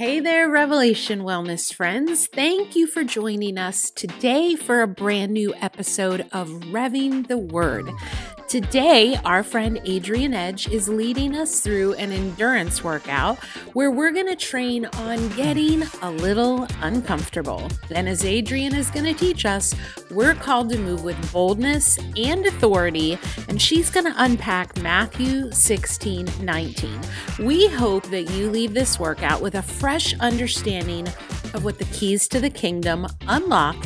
Hey there, Revelation Wellness friends. Thank you for joining us today for a brand new episode of Revving the Word. Today, our friend Adrian Edge is leading us through an endurance workout where we're going to train on getting a little uncomfortable. And as Adrian is going to teach us, we're called to move with boldness and authority, and she's going to unpack Matthew 16 19. We hope that you leave this workout with a fresh understanding of what the keys to the kingdom unlock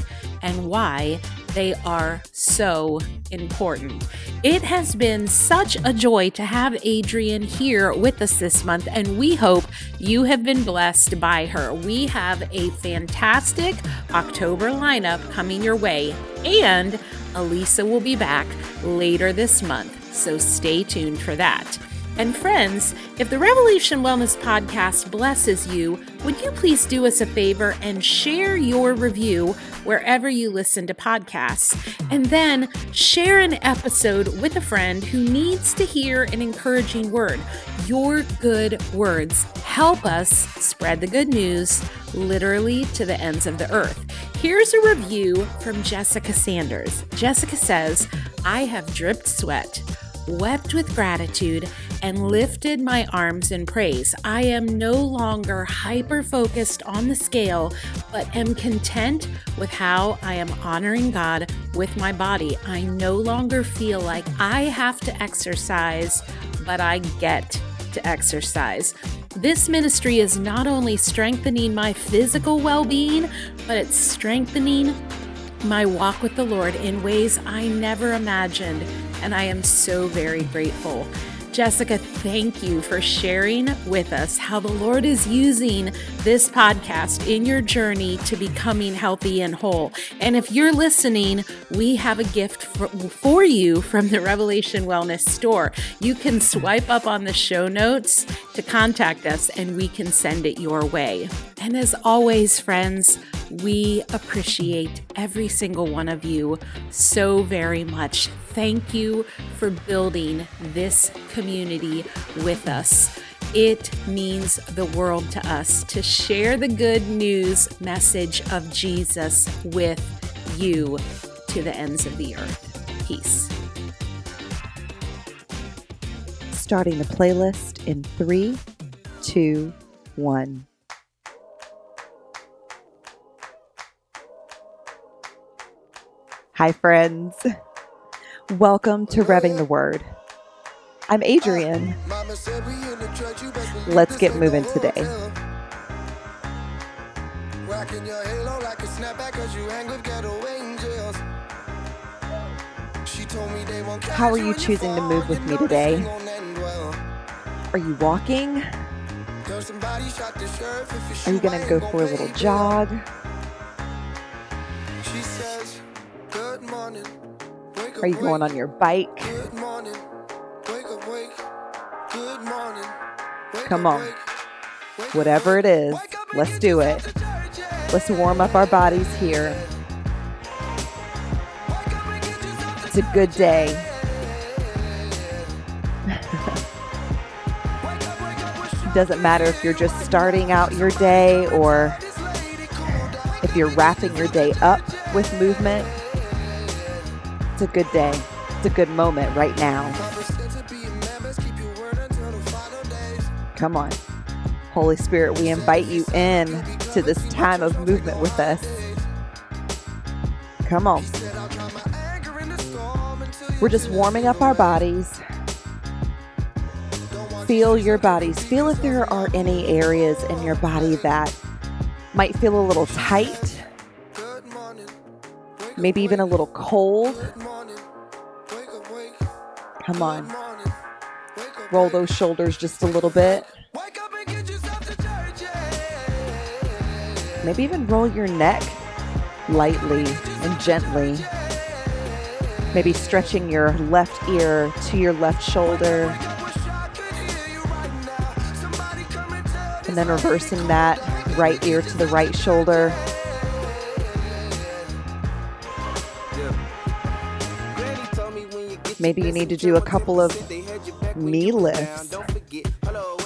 and why they are so important. It has been such a joy to have Adrian here with us this month, and we hope you have been blessed by her. We have a fantastic October lineup coming your way, and Alisa will be back later this month, so stay tuned for that. And friends, if the Revelation Wellness Podcast blesses you, would you please do us a favor and share your review wherever you listen to podcasts? And then share an episode with a friend who needs to hear an encouraging word. Your good words help us spread the good news literally to the ends of the earth. Here's a review from Jessica Sanders. Jessica says, I have dripped sweat wept with gratitude, and lifted my arms in praise. I am no longer hyper focused on the scale, but am content with how I am honoring God with my body. I no longer feel like I have to exercise, but I get to exercise. This ministry is not only strengthening my physical well being, but it's strengthening my walk with the Lord in ways I never imagined and I am so very grateful. Jessica, thank you for sharing with us how the Lord is using this podcast in your journey to becoming healthy and whole. And if you're listening, we have a gift for, for, you from the Revelation Wellness Store. You can swipe up on the show notes to contact us and we can send it your way. And as always, friends, we appreciate every single one of you so very much. Thank you for building this community with us. It means the world to us to share the good news message of Jesus with you to the ends of the earth. Peace. Starting the playlist in three, two, one. Hi, friends. Welcome to Revving the Word. I'm Adrian. Let's get moving today. How are you choosing to move with me today? Are you walking? Are you going to go for a little jog? Are you going on your bike? Come on. Whatever it is, let's do it. Let's warm up our bodies here. It's a good day. Doesn't matter if you're just starting out your day or if you're wrapping your day up with movement. It's a good day. It's a good moment right now. Come on. Holy Spirit, we invite you in to this time of movement with us. Come on. We're just warming up our bodies. Feel your bodies. Feel if there are any areas in your body that might feel a little tight maybe even a little cold. Come on. Roll those shoulders just a little bit. Maybe even roll your neck lightly and gently. Maybe stretching your left ear to your left shoulder. And then reversing that right ear to the right shoulder. Maybe you need to do a couple of knee lifts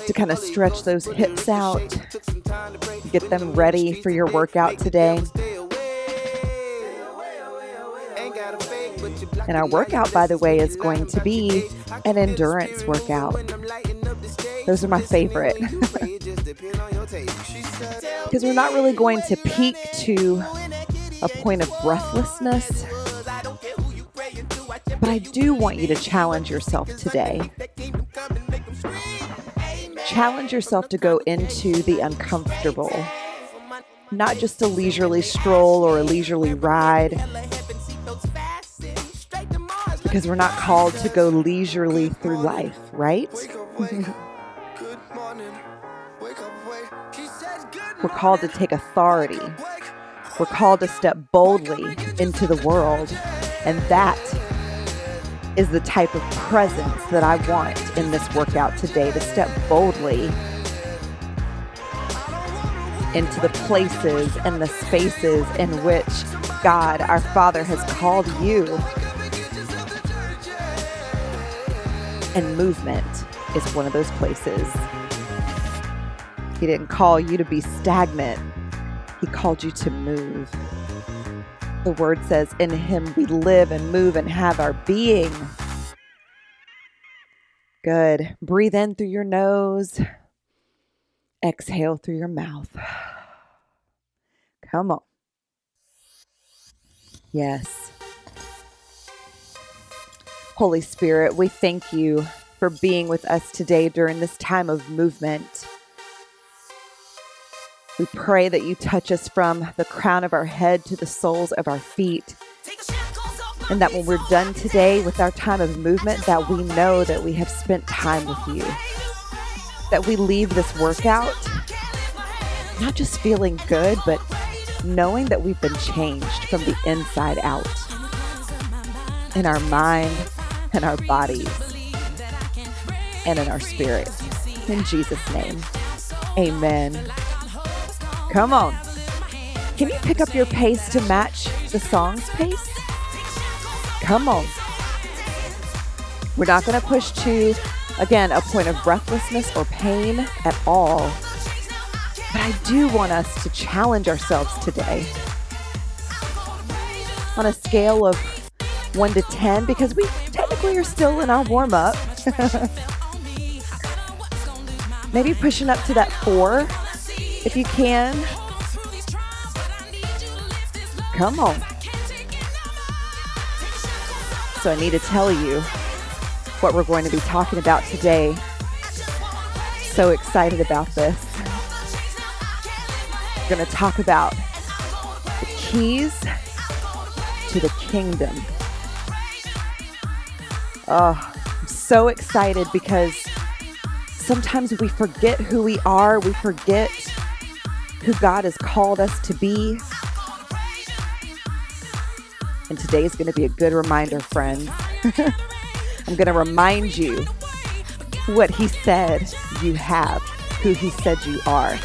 to kind of stretch those hips out, get them ready for your workout today. And our workout, by the way, is going to be an endurance workout. Those are my favorite. Because we're not really going to peak to a point of breathlessness. But I do want you to challenge yourself today. Challenge yourself to go into the uncomfortable, not just a leisurely stroll or a leisurely ride, because we're not called to go leisurely through life, right? we're called to take authority. We're called to step boldly into the world. And that is the type of presence that I want in this workout today to step boldly into the places and the spaces in which God, our Father, has called you and movement is one of those places. He didn't call you to be stagnant, He called you to move. The word says, In Him we live and move and have our being. Good. Breathe in through your nose, exhale through your mouth. Come on. Yes. Holy Spirit, we thank you for being with us today during this time of movement. We pray that you touch us from the crown of our head to the soles of our feet. And that when we're done today with our time of movement, that we know that we have spent time with you. That we leave this workout not just feeling good, but knowing that we've been changed from the inside out in our mind, in our bodies, and in our spirit. In Jesus' name, amen. Come on. Can you pick up your pace to match the song's pace? Come on. We're not going to push to, again, a point of breathlessness or pain at all. But I do want us to challenge ourselves today on a scale of 1 to 10 because we technically are still in our warm up. Maybe pushing up to that 4 if you can. Come on. So I need to tell you what we're going to be talking about today. So excited about this. We're going to talk about the keys to the kingdom. Oh, I'm so excited because sometimes we forget who we are, we forget who God has called us to be. And today is going to be a good reminder, friends. I'm going to remind you what He said you have, who He said you are.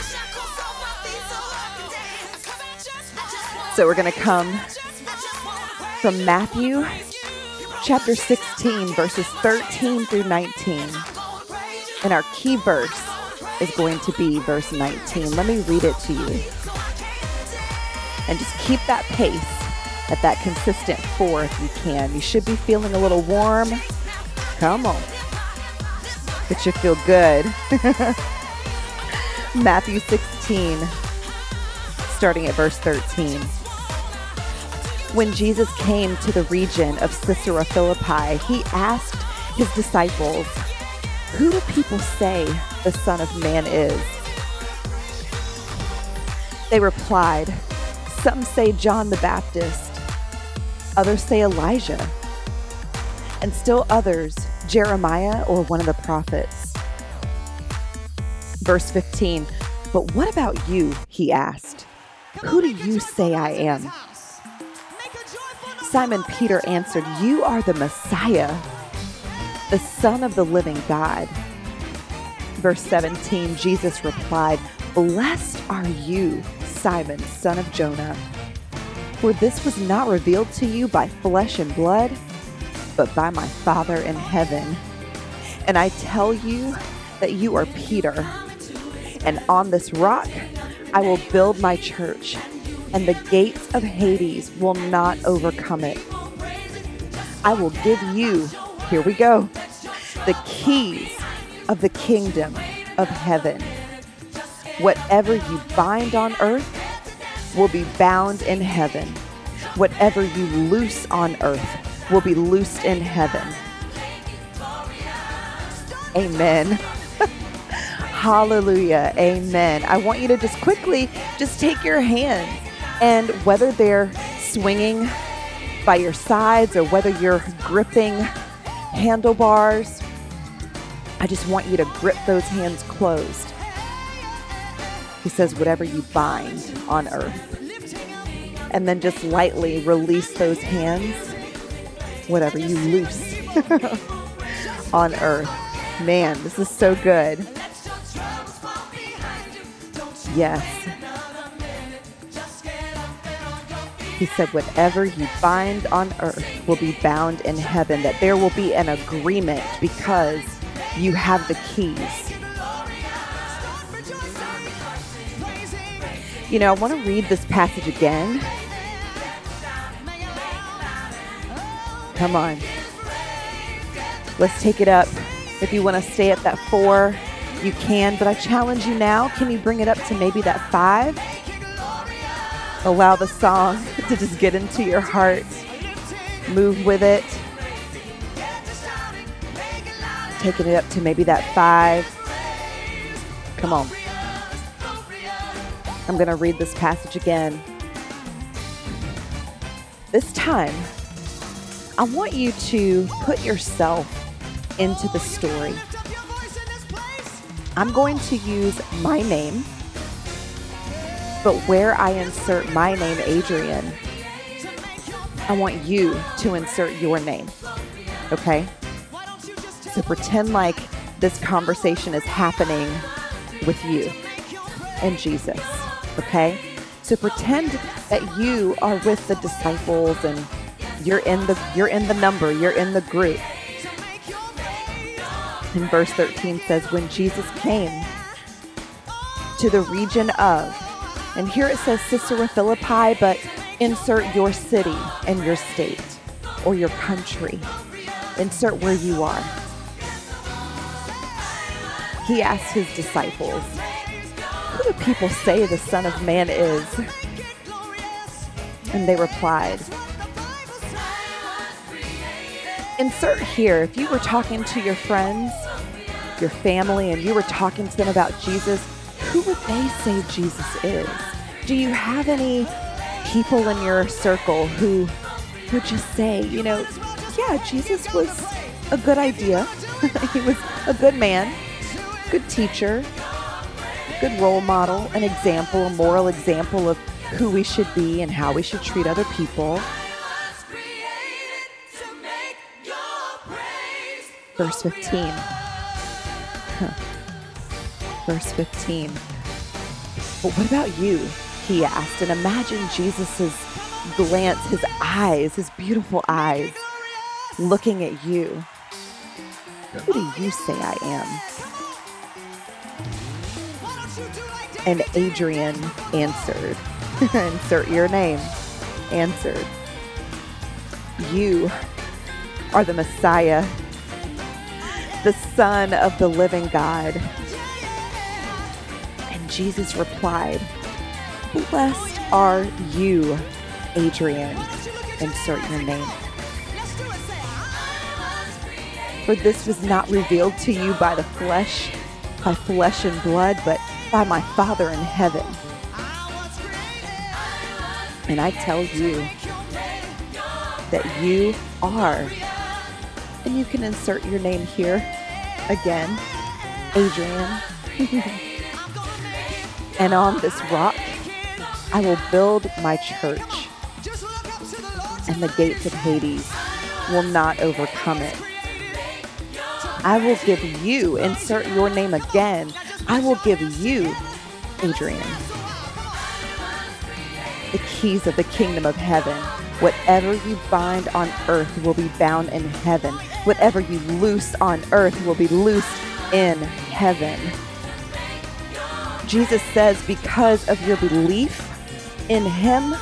So we're going to come from Matthew chapter 16, verses 13 through 19. And our key verse is going to be verse 19. Let me read it to you. And just keep that pace at that consistent four if you can. You should be feeling a little warm. Come on. It should feel good. Matthew 16, starting at verse 13. When Jesus came to the region of Caesarea Philippi, he asked his disciples, Who do people say the Son of Man is? They replied, Some say John the Baptist, others say Elijah, and still others, Jeremiah or one of the prophets. Verse 15, But what about you? He asked. Who do you say I am? Simon Peter answered, You are the Messiah, the Son of the living God. Verse 17, Jesus replied, Blessed are you, Simon, son of Jonah. For this was not revealed to you by flesh and blood, but by my Father in heaven. And I tell you that you are Peter, and on this rock I will build my church, and the gates of Hades will not overcome it. I will give you, here we go, the keys of the kingdom of heaven. Whatever you bind on earth will be bound in heaven. Whatever you loose on earth will be loosed in heaven. Amen. Hallelujah. Amen. I want you to just quickly just take your hands and whether they're swinging by your sides or whether you're gripping handlebars, I just want you to grip those hands closed. He says, whatever you bind on earth. And then just lightly release those hands, whatever you loose on earth. Man, this is so good. Yes. He said, Whatever you bind on earth will be bound in heaven, that there will be an agreement because you have the keys. You know, I want to read this passage again. Come on. Let's take it up. If you want to stay at that four, you can, but I challenge you now. Can you bring it up to maybe that five? Allow the song to just get into your heart. Move with it. Taking it up to maybe that five. Come on. I'm going to read this passage again. This time, I want you to put yourself into the story. I'm going to use my name, but where I insert my name, Adrian, I want you to insert your name. Okay? So pretend like this conversation is happening with you and Jesus okay? So pretend that you are with the disciples and you're in the you're in the number, you're in the group. And verse 13 says when Jesus came to the region of and here it says Caesarea Philippi, but insert your city and your state or your country. Insert where you are. He asked his disciples, who do people say the Son of Man is? And they replied, Insert here, if you were talking to your friends, your family, and you were talking to them about Jesus, who would they say Jesus is? Do you have any people in your circle who would just say, you know, yeah, Jesus was a good idea. he was a good man, good teacher, good role model, an example, a moral example of who we should be and how we should treat other people. Verse 15. Huh. Verse 15. But what about you? He asked. And imagine Jesus's glance, his eyes, his beautiful eyes, looking at you. Who do you say I am? And Adrian answered, insert your name, answered, You are the Messiah, the Son of the living God. And Jesus replied, Blessed are you, Adrian. Insert your name. For this was not revealed to you by the flesh, by flesh and blood, but by my Father in heaven. And I tell you that you are, and you can insert your name here again, Adrian. and on this rock, I will build my church, and the gates of Hades will not overcome it. I will give you, insert your name again, I will give you, Adrian, the keys of the kingdom of heaven. Whatever you bind on earth will be bound in heaven. Whatever you loose on earth will be loosed in heaven. Jesus says, because of your belief in Him,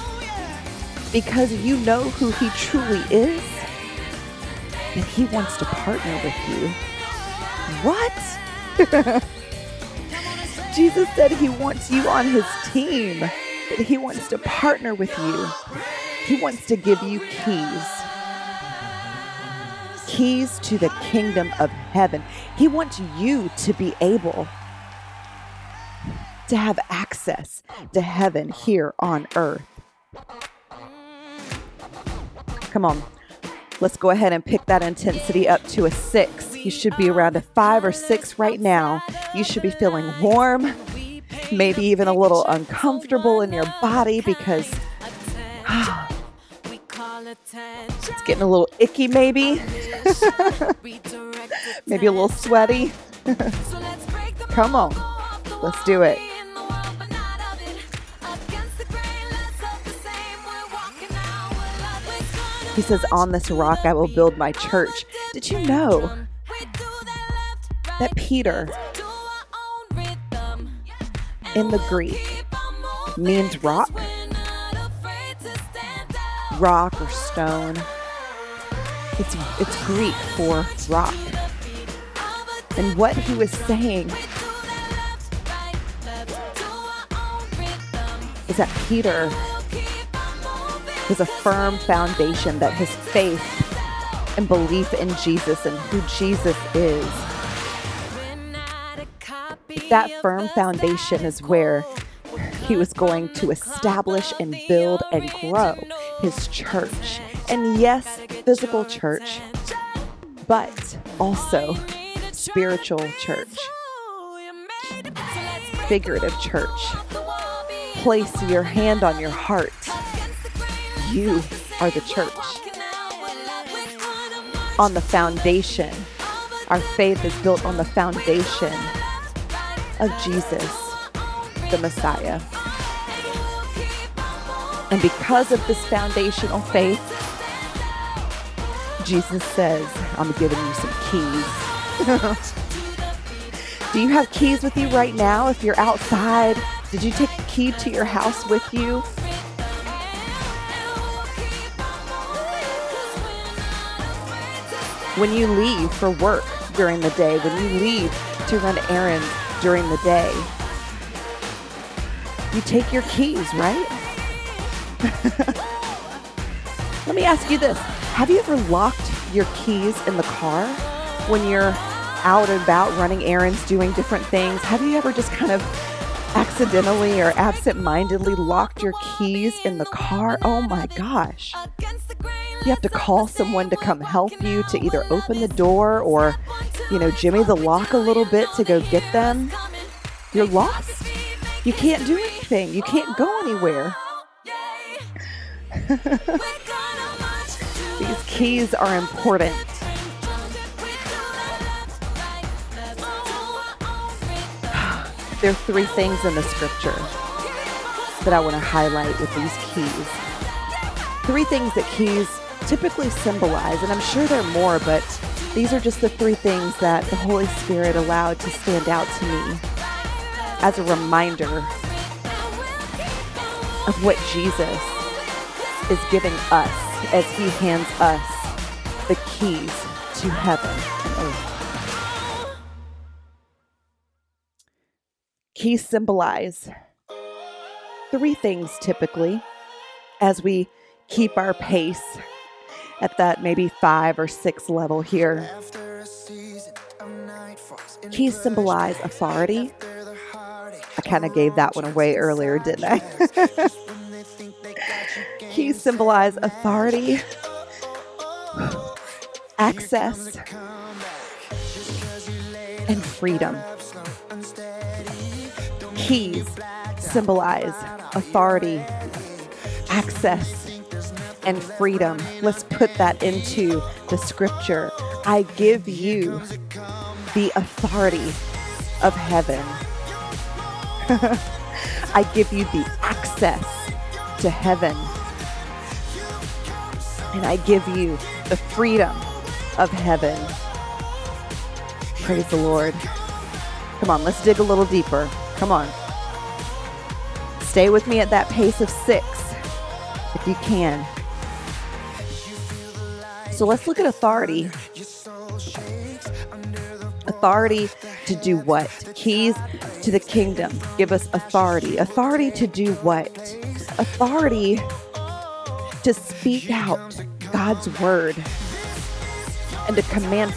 because you know who He truly is, that He wants to partner with you. What? Jesus said He wants you on His team, that He wants to partner with you. He wants to give you keys. Keys to the kingdom of heaven. He wants you to be able to have access to heaven here on earth. Come on. Let's go ahead and pick that intensity up to a six. You should be around a five or six right now. You should be feeling warm, maybe even a little uncomfortable in your body because it's getting a little icky, maybe. maybe a little sweaty. Come on, let's do it. He says, On this rock I will build my church. Did you know that Peter in the Greek means rock? Rock or stone. It's, it's Greek for rock. And what he was saying is that Peter was a firm foundation that his faith and belief in Jesus and who Jesus is. That firm foundation is where he was going to establish and build and grow his church. And yes, physical church, but also spiritual church, figurative church. Place your hand on your heart you are the church. On the foundation, our faith is built on the foundation of Jesus, the Messiah. And because of this foundational faith, Jesus says, I'm giving you some keys. Do you have keys with you right now? If you're outside, did you take a key to your house with you? When you leave for work during the day, when you leave to run errands during the day. You take your keys, right? Let me ask you this Have you ever locked your keys in the car when you're out and about running errands, doing different things? Have you ever just kind of accidentally or absent mindedly locked your keys in the car? Oh my gosh. You have to call someone to come help you to either open the door or, you know, jimmy the lock a little bit to go get them. You're lost. You can't do anything. You can't go anywhere. These keys are important. There are three things in the scripture that I want to highlight with these keys. Three things that keys typically symbolize, and I'm sure there are more, but these are just the three things that the Holy Spirit allowed to stand out to me as a reminder of what Jesus is giving us as he hands us the keys to heaven and earth. Keys symbolize three things typically as we keep our pace at that maybe five or six level here. Keys symbolize authority. I kind of gave that one away earlier, didn't I? Keys symbolize authority, access, and freedom. Keys symbolize authority, access, and freedom. Let's put that into the scripture. I give you the authority of heaven. I give you the access to heaven. And I give you the freedom of heaven. Praise the Lord. Come on, let's dig a little deeper. Come on. Stay with me at that pace of six if you can. So let's look at authority. Authority to do what? Keys to the kingdom give us authority. Authority to do what? Authority to speak out God's word and to command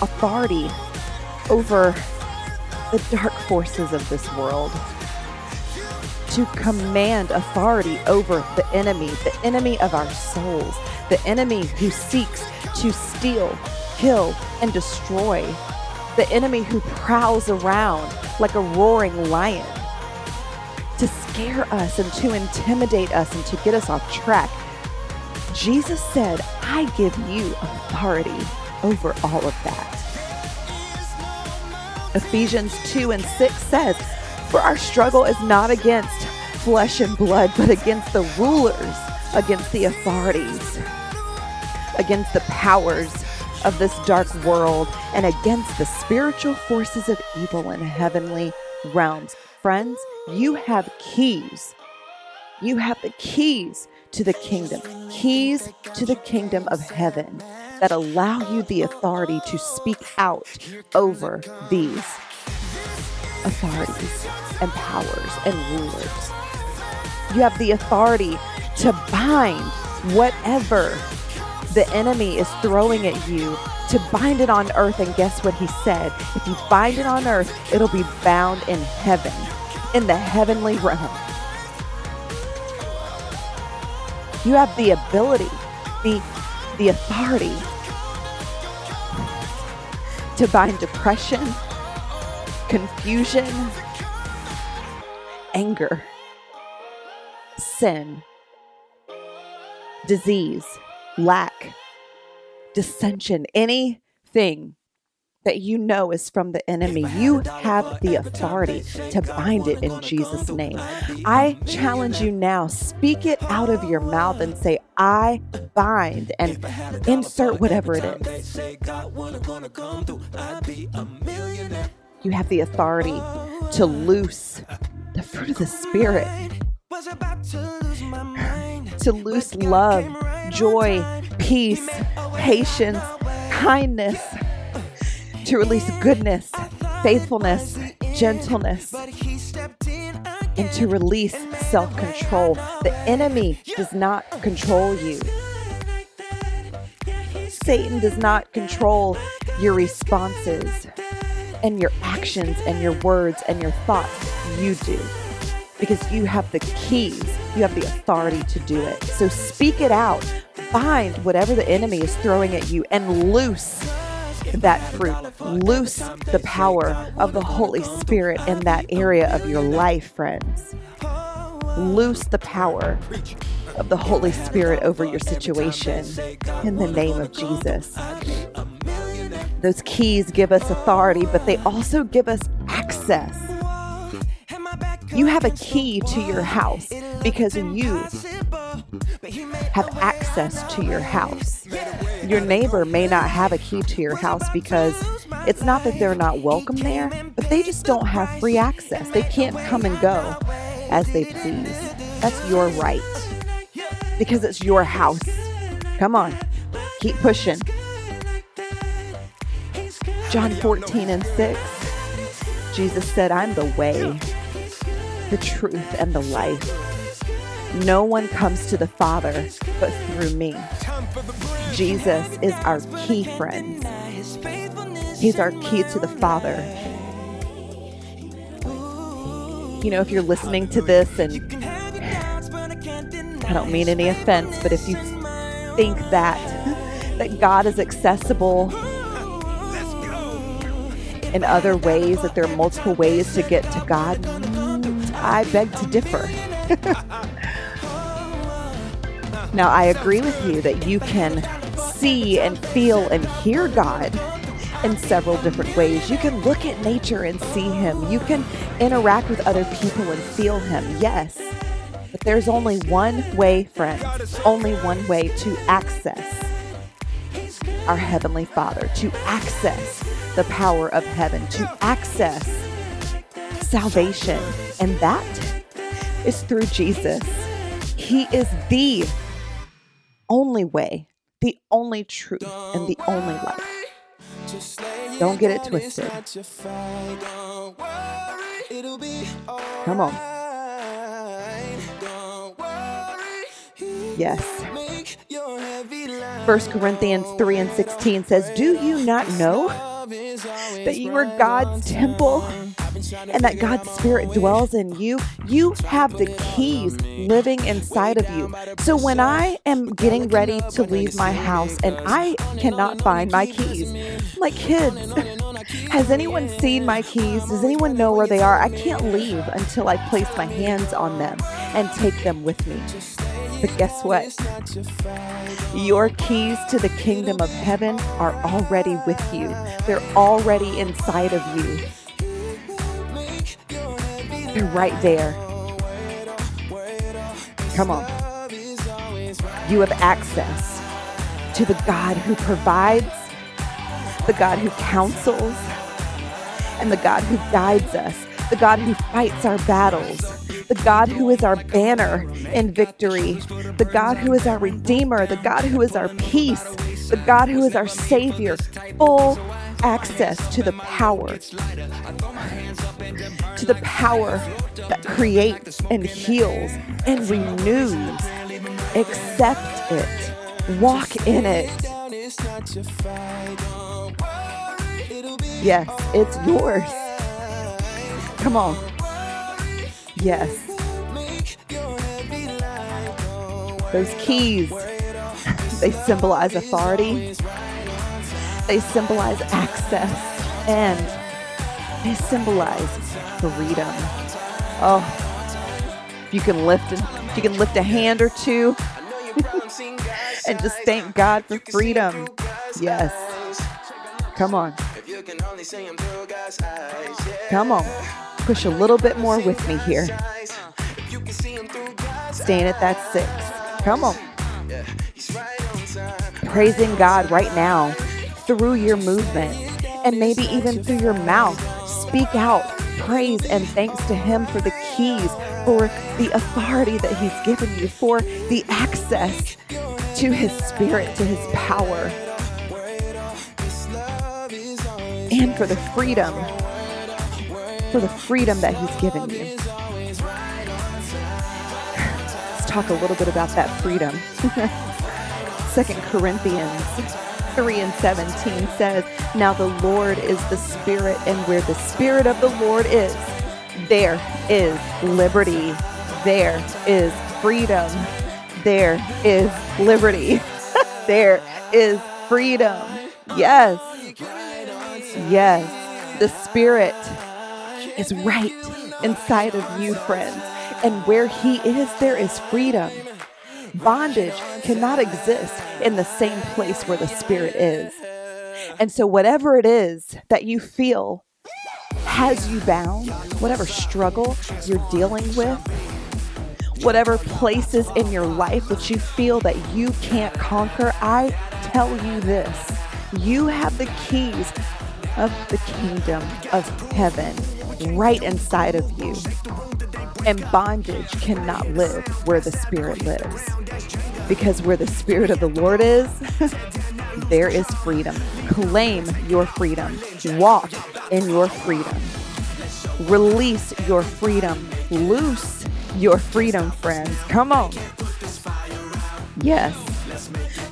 authority over the dark forces of this world. To command authority over the enemy, the enemy of our souls, the enemy who seeks to steal, kill, and destroy, the enemy who prowls around like a roaring lion to scare us and to intimidate us and to get us off track. Jesus said, I give you authority over all of that. Ephesians 2 and 6 says, For our struggle is not against flesh and blood, but against the rulers, against the authorities, against the powers of this dark world, and against the spiritual forces of evil in heavenly realms. Friends, you have keys. You have the keys to the kingdom, keys to the kingdom of heaven that allow you the authority to speak out over these authorities and powers and rulers. You have the authority to bind whatever the enemy is throwing at you, to bind it on earth. And guess what he said? If you bind it on earth, it'll be bound in heaven, in the heavenly realm. You have the ability, the, the authority to bind depression, confusion, anger, sin, disease, lack, dissension, anything that you know is from the enemy, you have the authority to bind it in Jesus' name. I challenge you now, speak it out of your mouth and say, I bind, and insert whatever it is. You have the authority to loose the fruit of the Spirit, to lose love, joy, peace, patience, kindness to release goodness, faithfulness, gentleness, and to release self control. The enemy does not control you. Satan does not control your responses and your actions and your words and your thoughts. You do. Because you have the keys, you have the authority to do it. So speak it out. Find whatever the enemy is throwing at you and loose that fruit. Loose the power of the Holy Spirit in that area of your life, friends. Loose the power of the Holy Spirit over your situation in the name of Jesus. Those keys give us authority, but they also give us access. You have a key to your house because you have access to your house. Your neighbor may not have a key to your house because it's not that they're not welcome there, but they just don't have free access. They can't come and go as they please. That's your right because it's your house. Come on, keep pushing. John 14 and 6, Jesus said, I'm the way, the truth, and the life. No one comes to the Father but through me. Jesus is our key, friends. He's our key to the Father. You know, if you're listening to this and I don't mean any offense, but if you think that that God is accessible in other ways, that there are multiple ways to get to God, I beg to differ. now, I agree with you that you can see and feel and hear God in several different ways. You can look at nature and see Him. You can interact with other people and feel Him. Yes. But there's only one way, friends, only one way to access our Heavenly Father, to access the power of heaven, to access salvation, and that is through Jesus. He is the only way, the only truth, and the only life. Don't get it twisted. Come on. Yes. 1 Corinthians 3 and 16 says, Do you not know that you are God's temple and that God's Spirit dwells in you? You have the keys living inside of you. So when I am getting ready to leave my house and I cannot find my keys, my kids, has anyone seen my keys? Does anyone know where they are? I can't leave until I place my hands on them and take them with me. But guess what? Your keys to the kingdom of heaven are already with you, they're already inside of you. They're right there. Come on. You have access to the God who provides, the God who counsels, and the God who guides us, the God who fights our battles, the God who is our banner in victory, the God who is our Redeemer, the God who is our peace, the God who is our Savior, full access to the power, to the power that creates and heals and renews. Accept it, walk in it. Yes, it's yours. Come on. Yes. Those keys, they symbolize authority, they symbolize access, and they symbolize freedom. Oh, if you can lift and if you can lift a hand or two and just thank God for freedom. Yes. Come on. Come on. Push a little bit more with me here. Staying at that six. Come on. Praising God right now through your movement and maybe even through your mouth. Speak out praise and thanks to Him for the keys, for the authority that He's given you, for the access to His Spirit, to His power, and for the freedom, for the freedom that He's given you. Let's talk a little bit about that freedom. Second Corinthians 3 and 17 says, Now the Lord is the Spirit, and where the Spirit of the Lord is, there is liberty, there is freedom, there is liberty, there is freedom. Yes, yes, the Spirit is right inside of you, friends. And where He is, there is freedom. Bondage cannot exist in the same place where the Spirit is. And so, whatever it is that you feel has you bound, whatever struggle you're dealing with, whatever places in your life that you feel that you can't conquer, I tell you this you have the keys of the kingdom of heaven right inside of you. And bondage cannot live where the Spirit lives. Because where the Spirit of the Lord is, there is freedom. Claim your freedom. Walk in your freedom. Release your freedom. Loose your freedom, friends. Come on. Yes.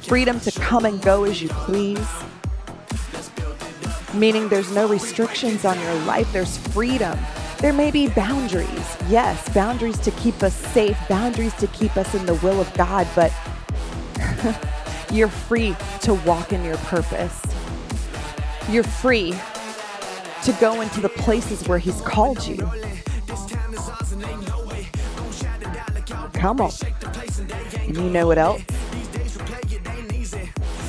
Freedom to come and go as you please. Meaning there's no restrictions on your life, there's freedom. There may be boundaries, yes, boundaries to keep us safe, boundaries to keep us in the will of God, but you're free to walk in your purpose. You're free to go into the places where He's called you. Come on. And you know what else?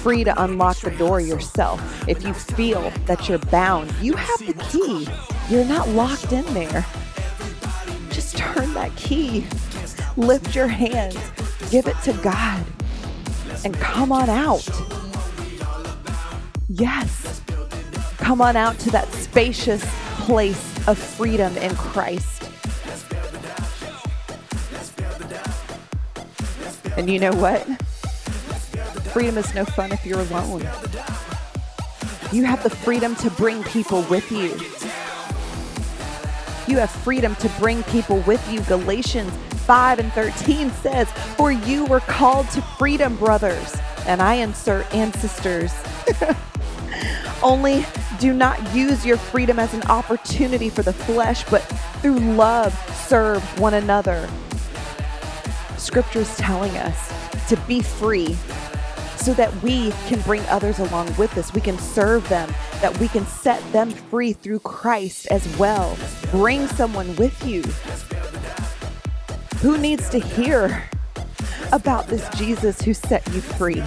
Free to unlock the door yourself. If you feel that you're bound, you have the key. You're not locked in there. Just turn that key, lift your hands, give it to God, and come on out. Yes, come on out to that spacious place of freedom in Christ. And you know what? Freedom is no fun if you're alone. You have the freedom to bring people with you. You have freedom to bring people with you. Galatians 5 and 13 says, For you were called to freedom, brothers. And I insert and sisters. Only do not use your freedom as an opportunity for the flesh, but through love serve one another. Scripture is telling us to be free so that we can bring others along with us. We can serve them, that we can set them free through Christ as well. Bring someone with you. Who needs to hear about this Jesus who set you free?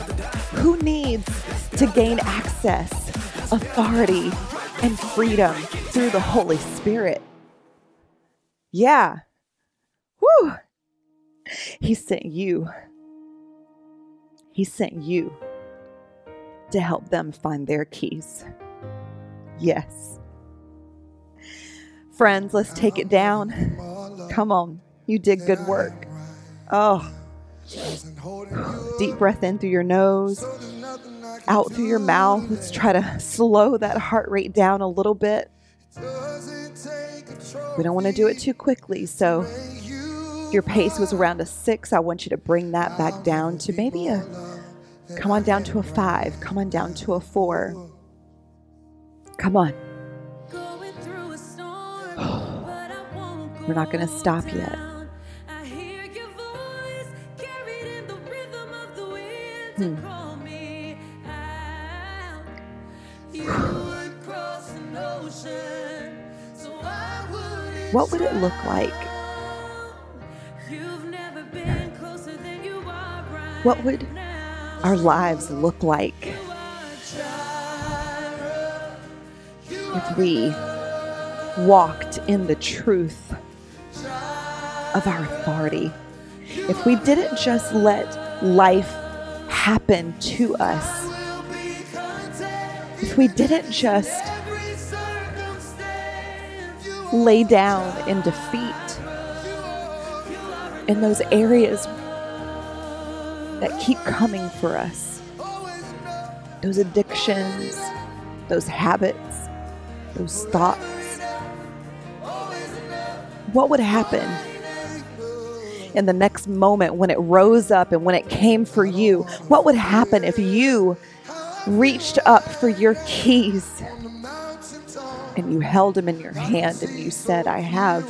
Who needs to gain access, authority, and freedom through the Holy Spirit? Yeah. Woo! He sent you he sent you to help them find their keys. Yes. Friends, let's take it down. Come on. You did good work. Oh. Deep breath in through your nose, out through your mouth. Let's try to slow that heart rate down a little bit. We don't want to do it too quickly. So, if your pace was around a six, I want you to bring that back down to maybe a Come on down to a five. Come on down to a four. Come on. We're not going to stop yet. Hmm. What would it look like? What would our lives look like if we walked in the truth of our authority. If we didn't just let life happen to us. If we didn't just lay down in defeat in those areas that keep coming for us. Those addictions, those habits, those thoughts. What would happen in the next moment when it rose up and when it came for you? What would happen if you reached up for your keys and you held them in your hand and you said, I have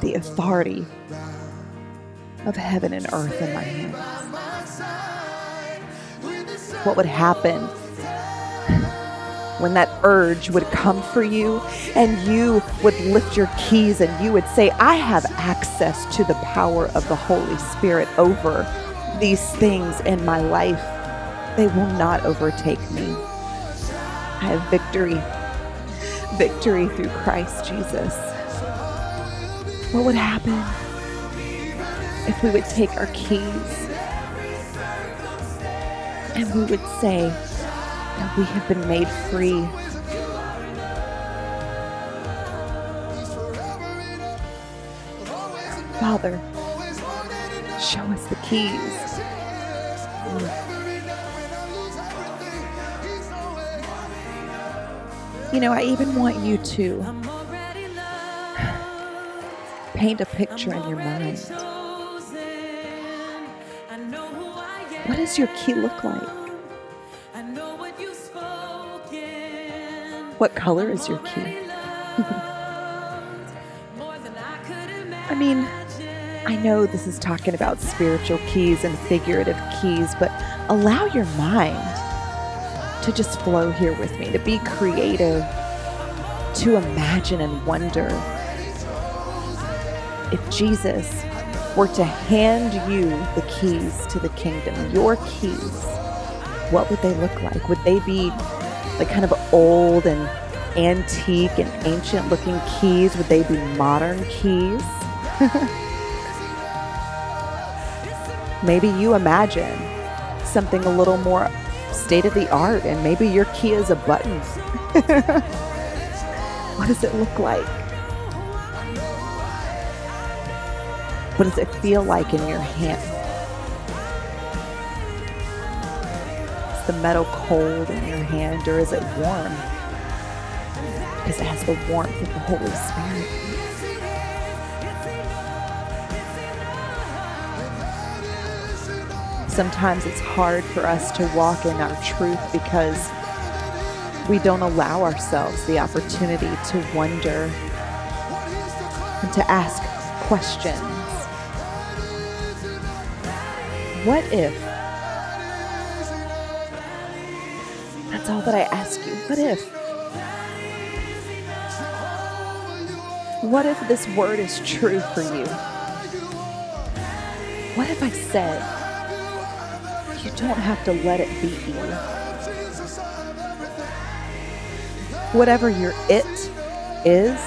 the authority of heaven and earth in my hands? What would happen when that urge would come for you and you would lift your keys and you would say, I have access to the power of the Holy Spirit over these things in my life. They will not overtake me. I have victory, victory through Christ Jesus. What would happen if we would take our keys and we would say that we have been made free. Father, show us the keys. You know, I even want you to paint a picture in your mind What does your key look like? What color is your key? I mean, I know this is talking about spiritual keys and figurative keys, but allow your mind to just flow here with me, to be creative, to imagine and wonder. If Jesus were to hand you the keys to the kingdom, your keys, what would they look like? Would they be like kind of old and antique and ancient looking keys? Would they be modern keys? maybe you imagine something a little more state of the art, and maybe your key is a button. what does it look like? What does it feel like in your hand? Is the metal cold in your hand or is it warm? Because it has the warmth of the Holy Spirit. Sometimes it's hard for us to walk in our truth because we don't allow ourselves the opportunity to wonder and to ask questions. What if? That's all that I ask you. What if? What if this word is true for you? What if I said, you don't have to let it beat you? Whatever your it is,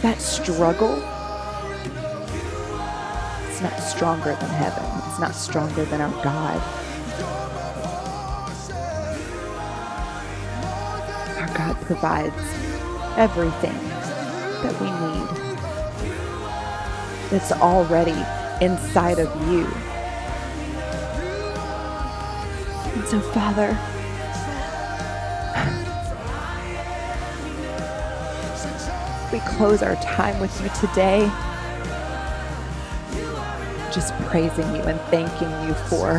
that struggle, it's not stronger than heaven. Not stronger than our God. Our God provides everything that we need. It's already inside of you. And so, Father, we close our time with you today, just praising you and thanking you for,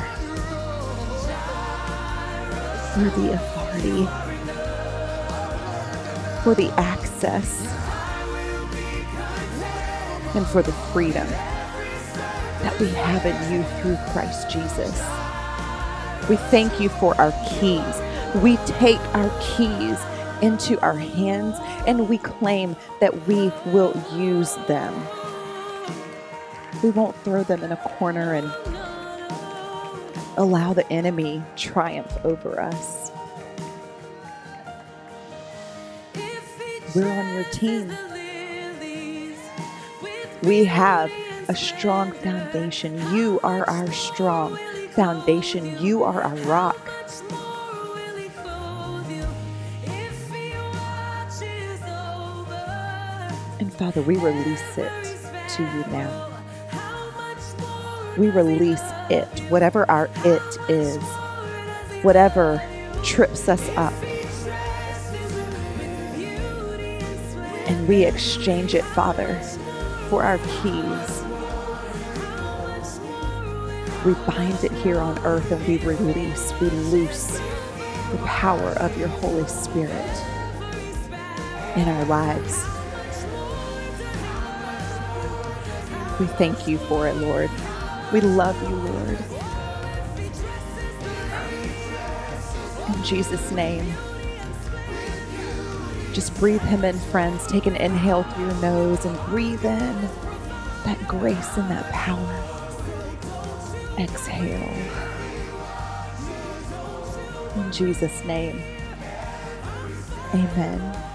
for the authority, for the access, and for the freedom that we have in you through Christ Jesus. We thank you for our keys. We take our keys into our hands and we claim that we will use them. We won't throw them in a corner and allow the enemy triumph over us. We're on your team. We have a strong foundation. You are our strong foundation. You are our rock. And Father, we release it to you now. We release it, whatever our it is, whatever trips us up. And we exchange it, Father, for our keys. We bind it here on earth and we release, we loose the power of your Holy Spirit in our lives. We thank you for it, Lord. We love you, Lord. In Jesus' name. Just breathe him in, friends. Take an inhale through your nose and breathe in that grace and that power. Exhale. In Jesus' name. Amen.